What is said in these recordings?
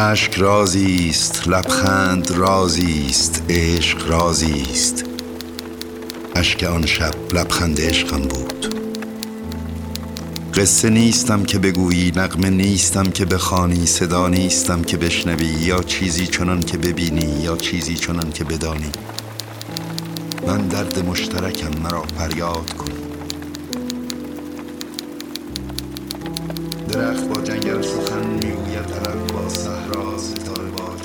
اشک رازی است لبخند رازی است عشق رازی است اشک آن شب لبخند عشقم بود. قصه نیستم که بگویی نقمه نیستم که بخوانی صدا نیستم که بشنوی یا چیزی چنان که ببینی یا چیزی چنان که بدانی. من درد مشترکم مرا فریاد کن. درخت با جنگل سخن می‌گوید طرف با صحرا ستاره با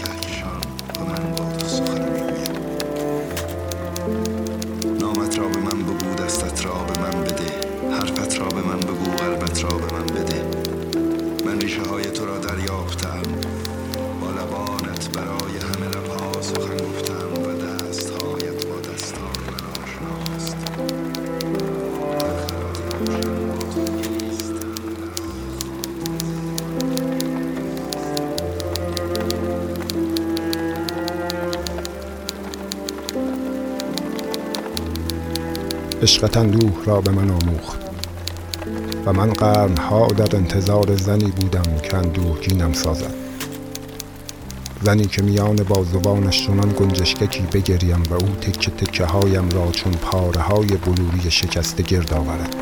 عشقت اندوه را به من آموخت. و من قرنها در انتظار زنی بودم که اندوهگینم سازد. زنی که میان بازوانش چنان گنجشککی بگریم و او تکه تکه هایم را چون پاره های بلوری شکسته گرد آورد.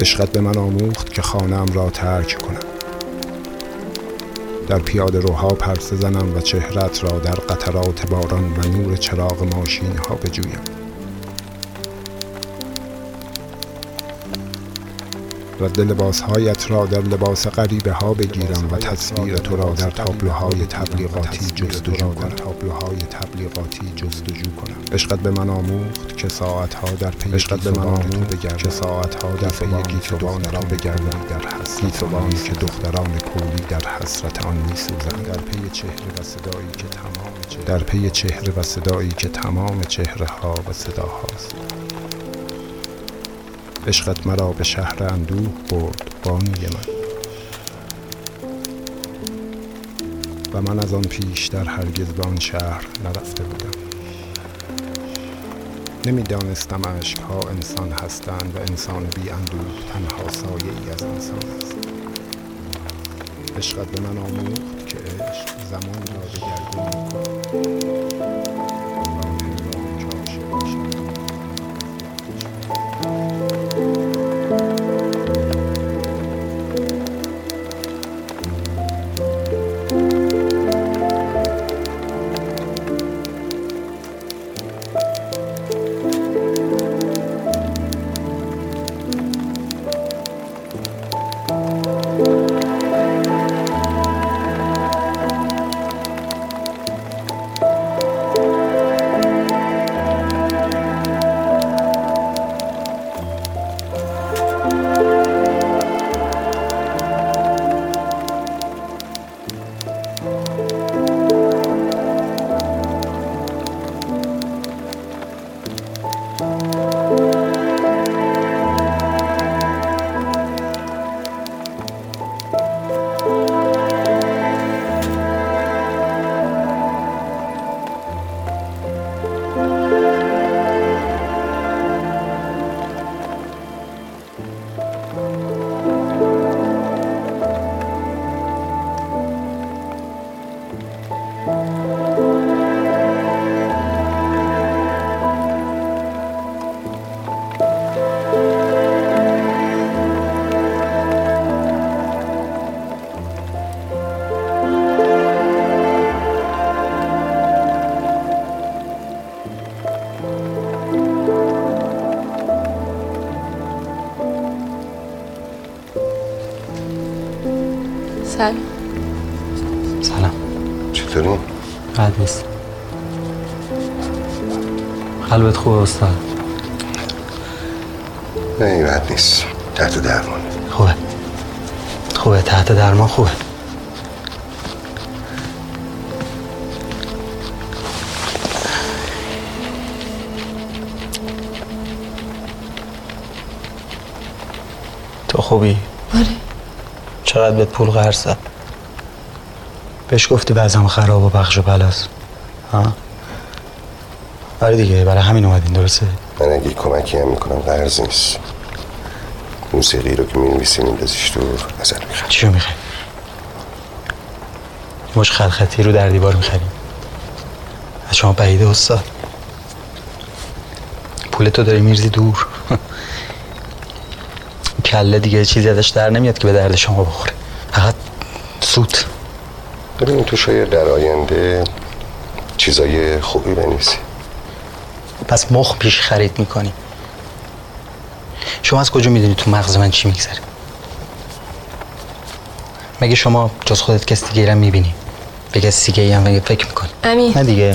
عشقت به من آموخت که خانم را ترک کنم. در پیاده روها پرسه زنم و چهرت را در قطرات باران و نور چراغ ماشین ها بجویم. رد لباسهایت را در لباس غریبه ها بگیرم و تصویر تو را در تابلوهای تبلیغاتی جستجو کنم. تابلوهای تبلیغاتی جستجو کنم. عشقت به من آموخت که ساعتها در پی عشقت به من آموخت بگردم. که ساعتها در پی گیسوان را بگردم. در حسرت گیسوانی که دختران کولی در حسرت آن میسوزند در پی چهره و صدایی که تمام در پی چهره و صدایی که تمام چهره ها و صداهاست. عشقت مرا به شهر اندوه برد بانوی من. و من از آن پیشتر هرگز به آن شهر نرفته بودم. نمی‌دانستم اشک ها انسان هستند و انسان بی اندوه تنها سایه ای از انسان است. عشقت به من آموخت که عشق زمان را دگرگون می‌کند. سلام. سلام. چطوری؟ بد نیست. قلبت خوبه استاد؟ نه بد نیست. تحت درمان. خوبه. خوبه. تحت درمان خوبه. تو خوبی؟ چقدر بهت پول قرض زد؟ بهش گفتی بعضم خراب و بخش و بلاست ها؟ آره دیگه برای همین اومدین درسته. من اگه کمکی هم می‌کنم قرض نیست. موسیقی رو که می‌نویسی میندازیش دور ازت می‌خوام چی رو می‌خوای مش خلخطی رو در دیوار می‌خریم از شما بعیده استاد. پول تو داری میرزی دور. کله دیگه چیزی ازش در نمیاد که به درد شما بخوره. فقط سود. ببین تو شاید در آینده چیزای خوبی بنویسی. پس مخ پیش خرید می‌کنی. شما از کجا می‌دونی تو مغز من چی میگذره؟ مگه شما جز خودت کس دیگه می‌بینی؟ به کس دیگه هم مگه فکر می‌کنی؟ امین نه دیگه.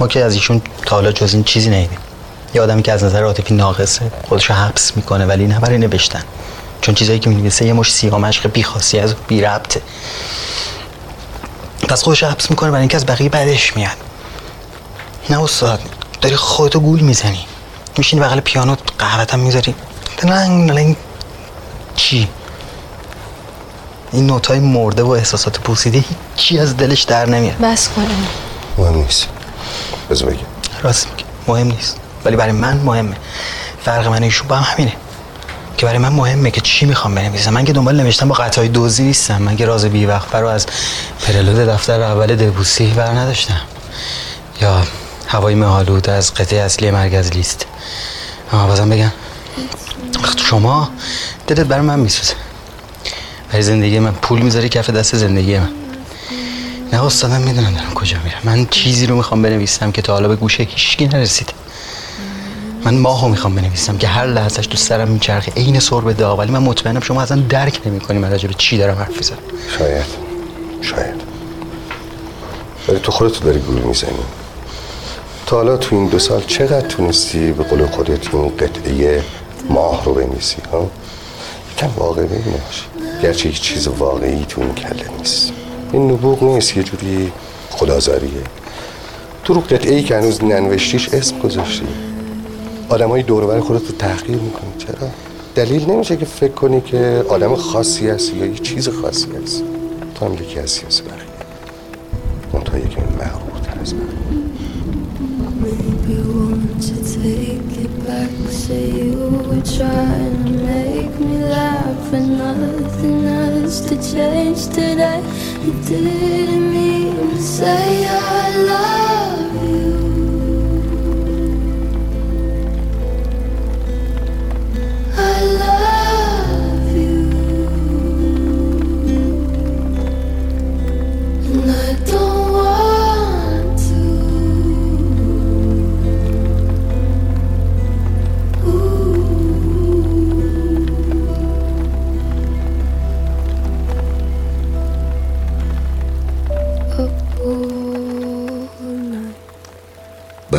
ما که از ایشون تا حالا جز این چیزی ندیدیم یه آدمی که از نظر عاطفی ناقصه. خودش رو حبس می‌کنه ولی نه برای نوشتن. چون چیزایی که می‌نویسه یه مش سیاه مشق بی خاصی از بی ربطه. پس خودش رو حبس می‌کنه برای اینکه از بقیه بعدش میاد. نه استاد داری خودتو گول می‌زنی. میشینی بغل پیانو قهوت هم می‌ذاری. دلنگ دلنگ چی؟ این نوتای مرده و احساسات پوسیده هیچی از دلش در نمیاد. بس کن امین مهم نیست. بذار بگم. راست میگه مهم نیست. ولی برای من مهمه. فرق من ایشون با هم همینه. که برای من مهمه که چی می‌خوام بنویسم. من که دنبال نوشتن با قطعای دوزی نیستم. من که راز بی وقت رو از پرلود دفتر اول دبوسی بر نداشتم. یا هوای مهالود از قطعه اصلی مرکز لیست. اما بازم بگم. شما دلت برای من میسوزه. برای زندگی من پول می‌ذاری کف دست زندگی من. نه استادم می‌دونم دارم کجا میرم. من چیزی رو می‌خوام بنویسم که تا حالا به گوش هیچکی نرسیده من ماهو می‌خوام بنویسم که هر لحظهش تو سرم میچرخه عین سرب داغ. ولی من مطمئنم شما اصلا درک نمی‌کنی من راجع به چی دارم حرف می‌زنم. شاید. شاید. ولی تو خودتو داری گول می‌زنی. تا حالا تو این دو سال چقدر تونستی به قول خودت این قطعه ماه رو بنویسی ها؟ یکم واقعی ببینش گرچه هیچ چیز واقعی تو این کله نیست. این نبوغ نیست یه جوری خدازاریه تو رو قطعه ای که هنوز ننوشتیش اسم گذاشتی. آدم های دورور خودت رو تحقیر می‌کنی. چرا؟ دلیل نمیشه که فکر کنی که آدم خاصی هستی یا یه چیز خاصی هستی. تو هم یکی هستی از بقیه اون تا یکی مغرور تر از من.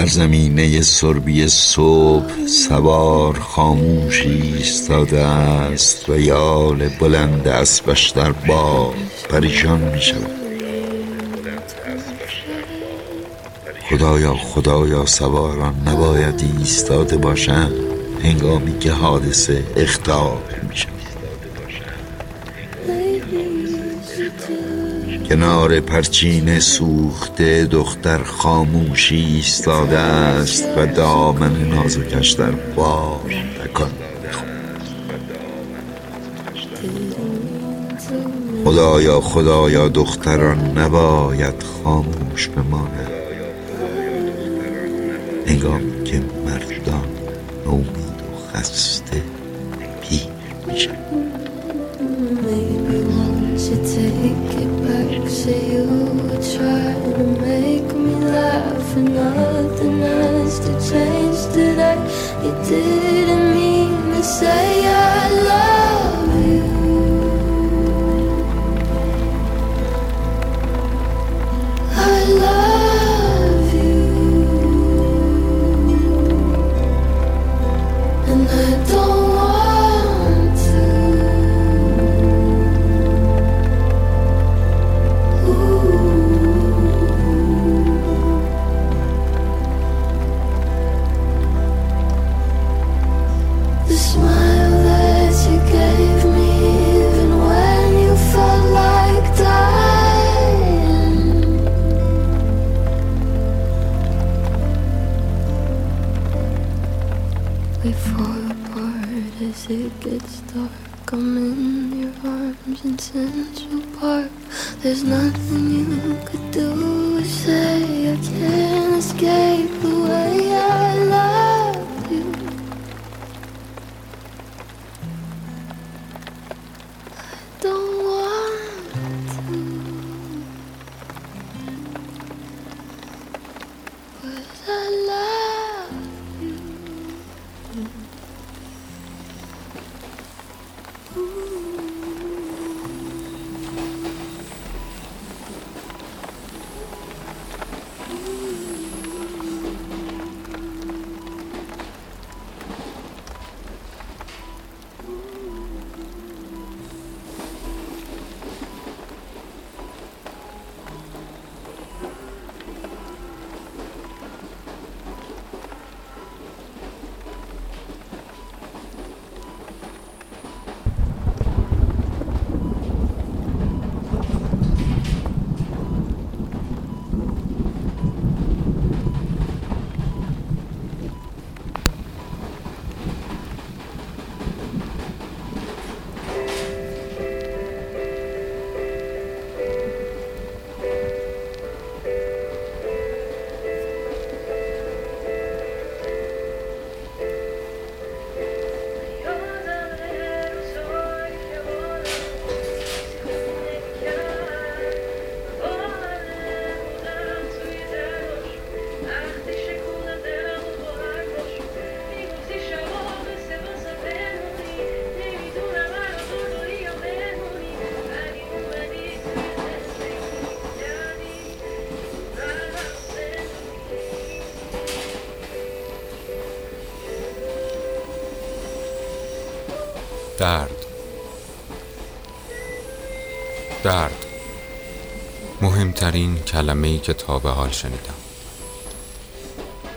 بر زمینه سربی صبح سوار خاموشی ایستاده است و یال بلند اسبش در باد پریشان می شود. خدایا خدایا سواران نباید ایستاده باشند. هنگامی که حادثه اختار می شود. کنار پرچین سوخته دختر خاموشی ایستاده است و دامن نازکش در بار تکان خدایا خدایا دختران نباید خاموش بمانند هنگامی که مردان نومید و خسته پیر میشن has to change today. You didn't We fall apart as it gets dark. I'm in your arms in Central Park. There's nothing you could do or say. I can't escape the way I love درد. درد. مهمترین کلمه ای که تا به حال شنیدم.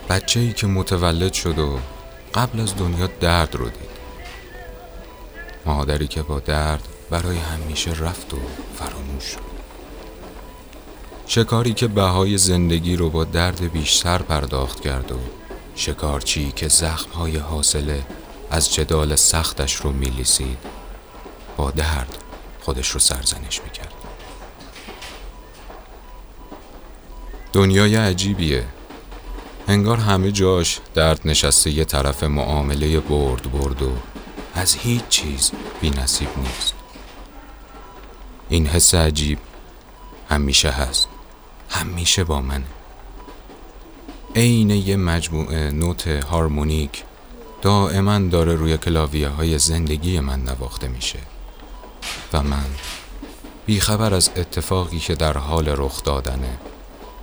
بچه ای که متولد شد و قبل از دنیا درد رو دید. مادری که با درد برای همیشه رفت و فراموش شد. شکاری که بهای زندگی رو با درد بیشتر پرداخت کرد و شکارچی که زخمهای حاصله از جدال سختش رو میلیسید. با درد خودش رو سرزنش می‌کرد. دنیای عجیبیه. انگار همه جاش درد نشسته یه طرف معامله برد برد و از هیچ چیز بی نصیب نیست. این حس عجیب همیشه هست. همیشه با منه. عین یه مجموعه نوت هارمونیک دائما داره روی کلاویه های زندگی من نواخته میشه. و من بیخبر از اتفاقی که در حال رخ دادنه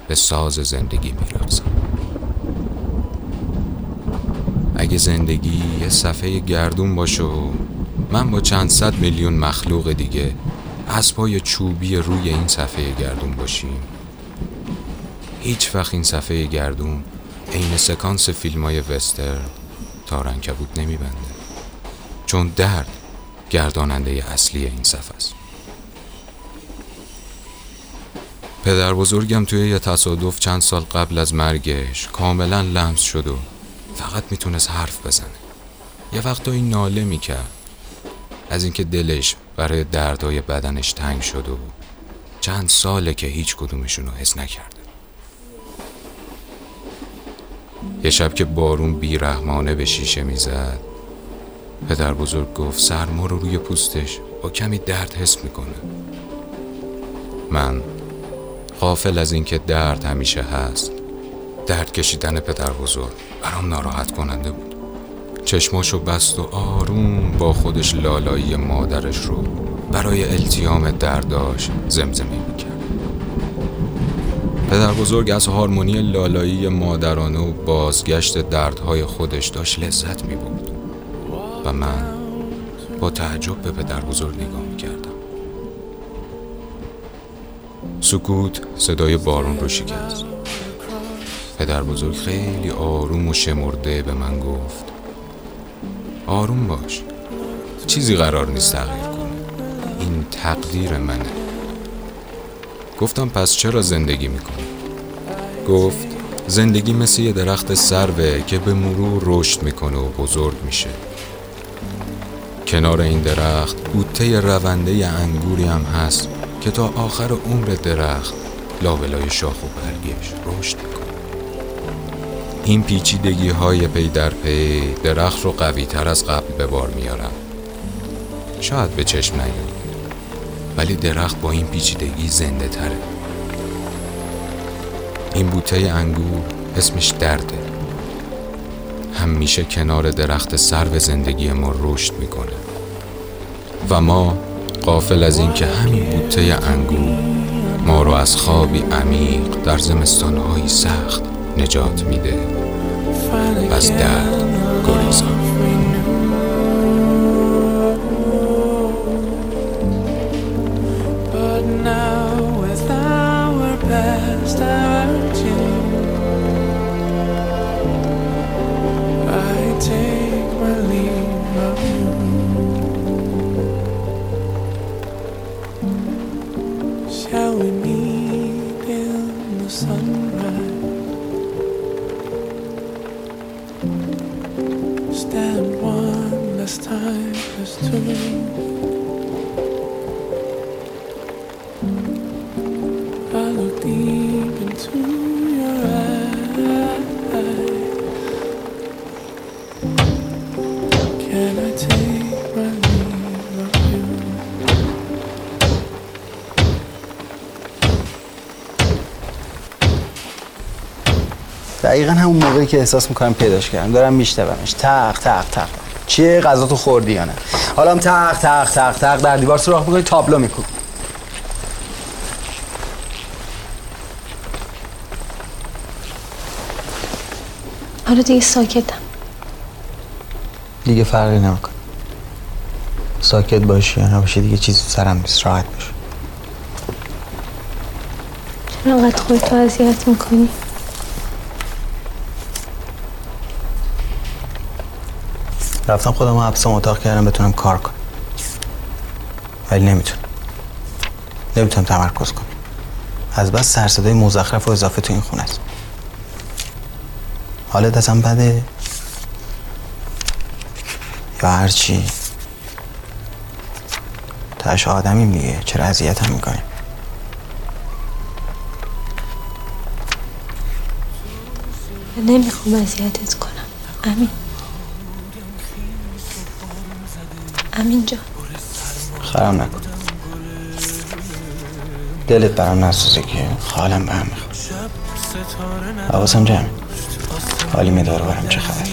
به ساز زندگی میرقصم اگه زندگی یه صفحه گردون باشه و من با چند صد میلیون مخلوق دیگه اسبای چوبی روی این صفحه گردون باشیم هیچ وقت این صفحه گردون عین سکانس فیلم های وستر تارنکبوت نمیبنده. چون درد گرداننده اصلی این صفحه است. پدر بزرگم توی یه تصادف چند سال قبل از مرگش کاملا لمس شد و فقط می‌تونست حرف بزنه. یه وقتایی ناله می‌کرد. از اینکه دلش برای دردای بدنش تنگ شد و چند ساله که هیچ کدومشون رو حس نکرده یه شب که بارون بیرحمانه به شیشه می‌زد پدر بزرگ گفت سرما رو روی پوستش با کمی درد حس می‌کنه. من غافل از اینکه درد همیشه هست درد کشیدن پدر بزرگ برام ناراحت کننده بود. چشماشو بست و آروم با خودش لالایی مادرش رو برای التیام درداش زمزمه می‌کرد. پدر بزرگ از هارمونی لالایی مادرانه و بازگشت دردهای خودش داشت لذت می‌برد. و من با تعجب به پدر بزرگ نگاه می‌کردم. سکوت صدای بارون رو شکست. پدر بزرگ خیلی آروم و شمرده به من گفت آروم باش چیزی قرار نیست تغییر کنه این تقدیر منه. گفتم پس چرا زندگی می‌کنی؟ گفت زندگی مثل یه درخت سروه که به مرور رشد می‌کنه و بزرگ میشه. کنار این درخت بوته رونده انگوری هم هست که تا آخر عمر درخت لابلای شاخ و برگش رشد می‌کنه. این پیچیدگی های پی در پی درخت رو قوی تر از قبل به بار میارن شاید به چشم نیاد. ولی درخت با این پیچیدگی زنده تره. این بوته انگور اسمش درده. همیشه کنار درخت سرو زندگی ما رشد می‌کنه. و ما قافل از اینکه همین بوته انگور ما رو از خوابی عمیق در زمستانهایی سخت نجات میده و از درد گریزان. دقیقا همون موقعی که احساس می‌کنم پیداش کردم. دارم میشنومش. تق تق تق. چیه؟ غذا تو خوردی یا نه؟ حالا هم تق تق تق تق. در دیوار سوراخ می‌کنی تابلو میکن حالا دیگه ساکتم. دیگه فرقی نمیکن ساکت باشی یا نباشی دیگه چیزی سرم نیست. راحت باش. چرا انقدر خودتو اذیت می‌کنی؟ رفتم خودم حبسم اتاق کردم بتونم کار کنم. ولی نمی‌تونم. نمی‌تونم تمرکز کنم. از بس سرصدای مزخرف و اضافه تو این خونه است. حالت ازم بده. یا هرچی تاش آدمیم دیگه. چرا اذیتم می‌کنیم؟ نمی‌خوام اذیتت کنم. امین. امین جان خرم نکن. دلت برام نسوزه که حالم به هم می‌خواد حواسم جمع حالی میدار برم چه خبر.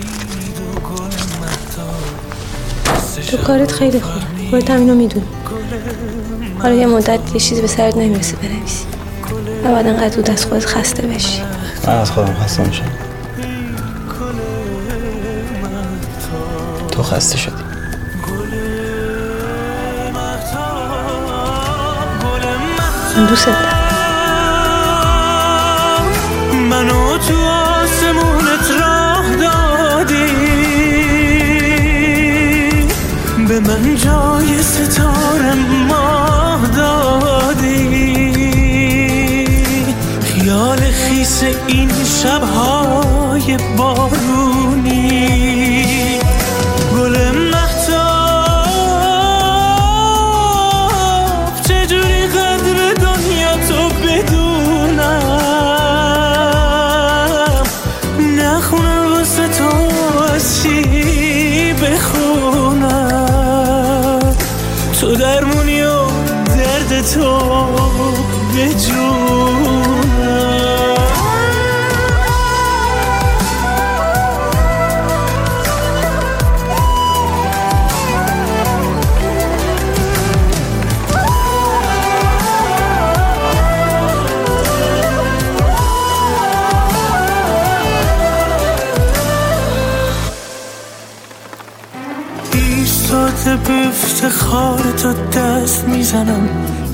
تو کارت خیلی خوبه. خودت هم اینو می‌دونی. حالا یه مدت یه چیزی به سرت نمی‌رسه بنویسی. و بعد انقدر زود از خودت خسته بشی. من از خودم خسته میشم. تو خسته شدی. من دوست دارم. منو تو آسمونت راه دادی. به من جای ستاره ماه دادی. خیال خیس این شبهای ایستاده به افتخار تو دست می‌زنم.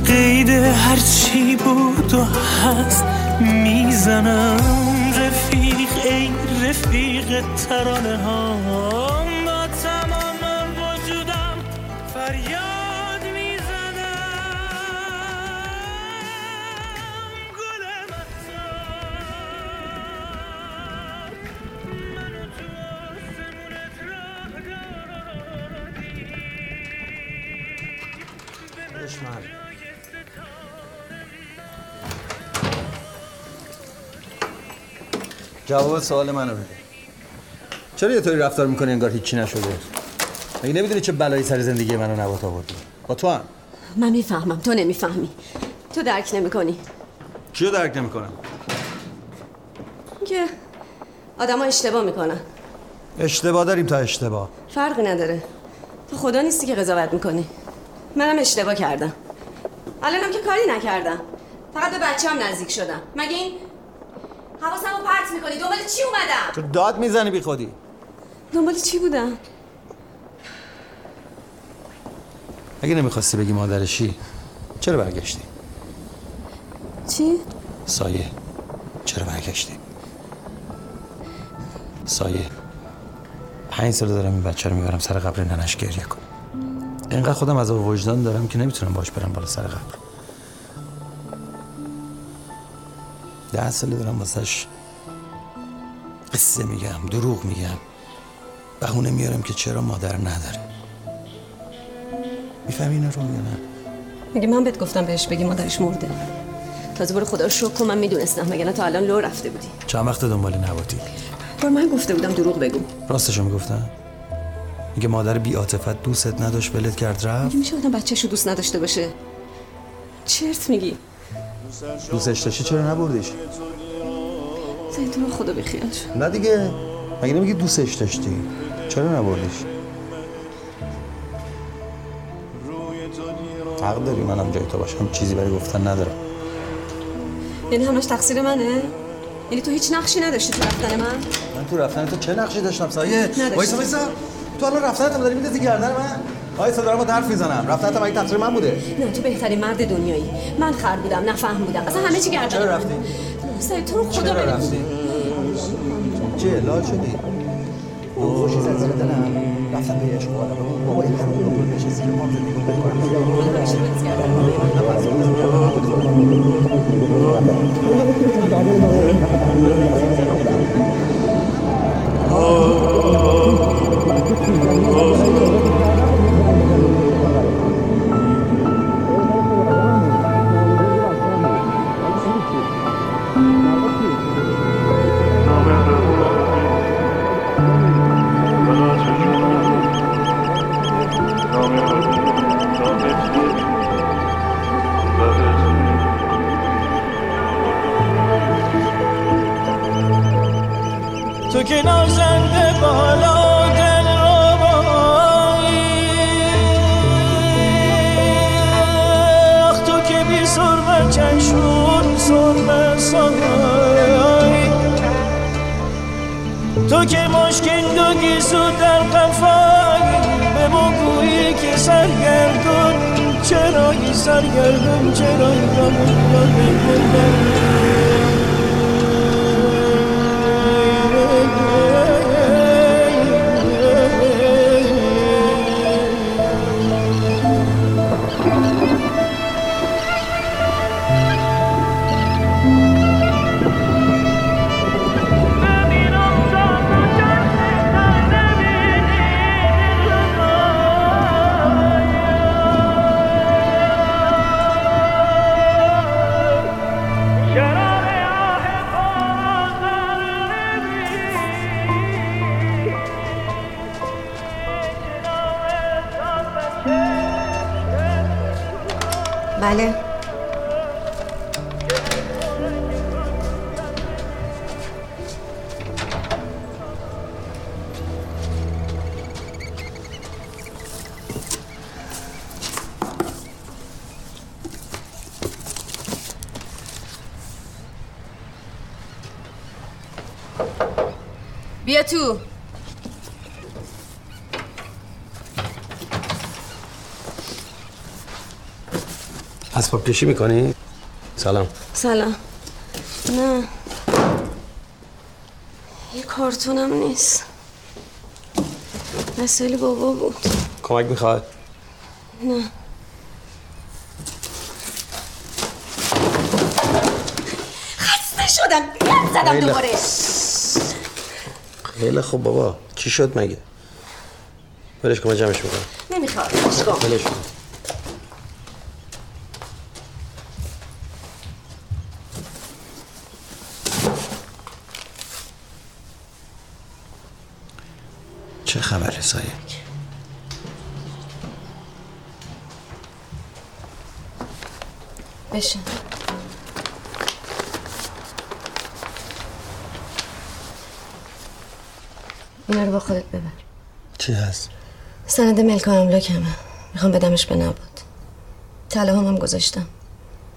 قید هرچی بود و هست می‌زنم. رفیق ای رفیق ترانه ها. جواب سوال منو بده. چرا یه طوری رفتار می‌کنی انگار هیچی نشده؟ مگه نمی‌دونی چه بلایی سر زندگی منو نبات آوردی؟ با تو هم. من می‌فهمم. تو نمی‌فهمی. تو درک نمی‌کنی. چیو درک نمی‌کنم؟ که آدما اشتباه می‌کنن. اشتباه داریم تا اشتباه. فرقی نداره. تو خدا نیستی که قضاوت می‌کنی. منم اشتباه کردم. الانم که کاری نکردم. فقط به بچه‌ام نزدیک شدم. مگه این حواسمو پرت می‌کنی. دنبال چی اومدم؟ تو داد می‌زنی بی خودی. دنبال چی بودم؟ اگه نمی‌خواستی بگی مادرشی چرا برگشتی؟ چی؟ سایه چرا برگشتی؟ سایه پنج سال دارم این بچه رو می‌برم سر قبر ننش گریه کن اینقدر خودم از وجدان دارم که نمی‌تونم باش برم بالا سر قبر. ده ساله دارم واسش قصه میگم دروغ میگم. بهونه میارم که چرا مادر نداره. می‌فهمی این رو یا نه؟ میگه من بهت گفتم بهش بگی مادرش مرده. تازه برو خدا شکر کن من می‌دونستم. مگه نه تا الان لو رفته بودی؟ چند وقت دنبال نباتی بار من گفته بودم دروغ بگو. راستشو می‌گفتم؟ میگه مادر بی عاطفت دوستت نداشت ولت کرد رفت؟ میگه میشه آدم بچه‌ش رو دوست نداشته باشه. چرت میگی؟ دوستش داشتی چرا نبردیش؟ زید تو رو خدا بخیال شو نه دیگه مگه نمیگی دوستش داشتی؟ چرا نبردیش؟ حق داری منم جای تو باشم چیزی برای گفتن ندارم. یعنی همش تقصیر منه؟ یعنی تو هیچ نقشی نداشتی تو رفتن من؟ من تو رفتن تو چه نقشی داشتم سایه؟ نداشتی. وایسا وایسا. تو الان رفتن تو داری میندازی گردن من؟ وایسا دارم حرف می‌زنم؟ رفتن تو مگه تقصیر من بوده. نه تو بهترین مرد دنیایی. من خر بودم نفهم بودم. اصلا همه چی گردن چرا. رفتی؟ سعید تو رو خدا چرا. رفتی؟ چه لال شدی؟ اون خوشی زد زیر دلم. رفتم به عشق بالا بابا این همون رو بشه زیر ما زندگی تو تو که مشکن و گیسو در قفایی. به مگویی که سرگردون چرایی سرگردون چرایی بله. بیا تو. اسباب کشی می‌کنی؟ سلام. سلام. نه. یه کارتونم نیست. وسایل بابا بود. کمک می‌خواد؟ نه. خسته شدم. گند زدم دوباره. خیلی خوب بابا. چی شد مگه؟ ولش کن من جمعش می‌کنم. نمی‌خواد ولش کن چه خبره سایه. بشین. اینا رو با خودت ببر. چی هست؟ سند ملک و املاکمه می‌خوام بدمش به نبود طلا هم, هم گذاشتم.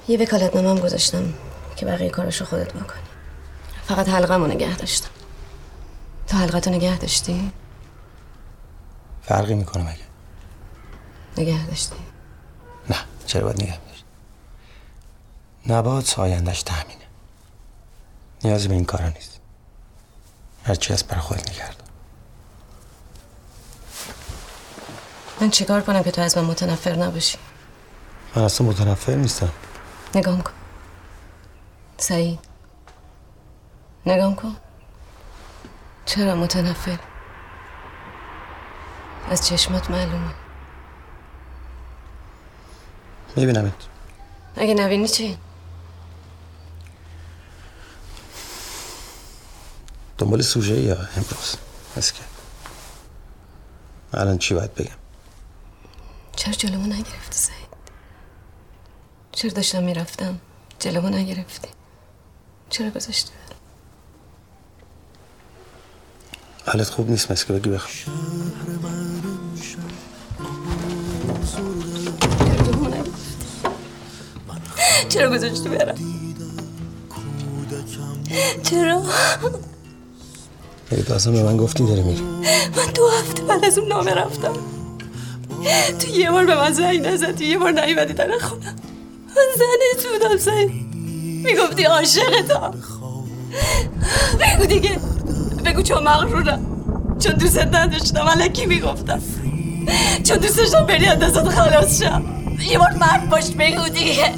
یه وکالت هم گذاشتم که بقیه کارشو خودت بکنی. فقط حلقه نگه داشتم. تو حلقه تو نگه داشتی؟ فرقی می‌کنه مگه؟ نگه داشتی. نه چرا باید نگه داشت؟ نباد سایندش تامینه نیازی به این کارا نیست. هرچی از برای خودت نگرد من چیکار کنم که تو از من متنفر نباشی؟ من اصلا متنفر نیستم. نگام کن. سعید. نگام کن. چرا متنفر از چشمات معلومه. میبینمت اگه نبینی چی؟ دنبال سوژه یا امروز؟ هست که. الان چی باید بگم؟ چرا جلومو نگرفتی سعید؟ چرا داشتم می‌رفتم؟ جلومو نگرفتی. چرا گذاشتی؟ حالت خوب نیست مثل که بگی بخوام چرا گذاشتی برم؟ چرا؟ ای بازم به من گفتی داری میری. من دو هفته بعد از اون نامه رفتم. تو یه بار به من زنگ نزدی یه بار نیومدی در خونم من زنت بودم سعید می‌گفتی عاشقتم. بگو دیگه. بگو چون مغرورم. چون دوست نداشتم علکی می‌گفتم. چون دوست داشتم بری از دستات خلاص شم یه بار مرد باش بگو دیگه.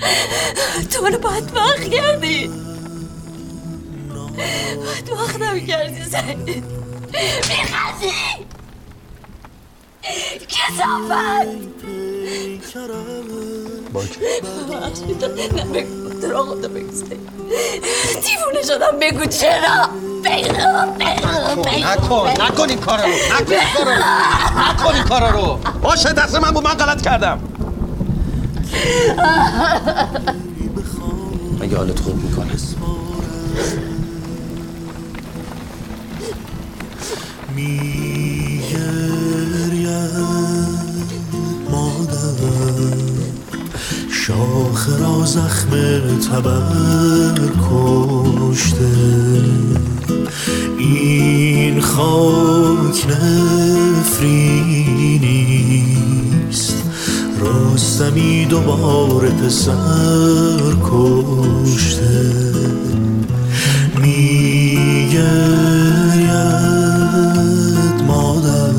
تو منو بدبخت کردی. بدبختم کردی سعید میخندی؟ کسافت. بگو. تو آقا بگو. دیوونه شدم. بگو چرا؟ بگو نکن نکن. این کارا رو. نکن این کارا رو. نکن این کارا رو. باشه دست من بود. من غلط کردم. مگه حالت خوب می‌کنه؟ شاخ را زخم تبر کشته. این خاک نفرینیست رستمی دوباره پسر کشته. میگرید مادر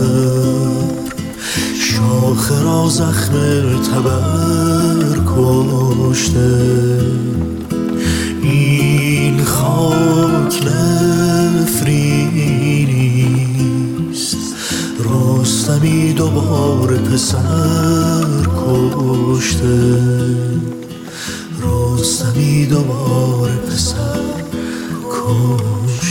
شاخ را زخم تبر کشته. این خاک نفرینیست رستمی دوباره پسر کشته. رستمی دوباره پسر کشته.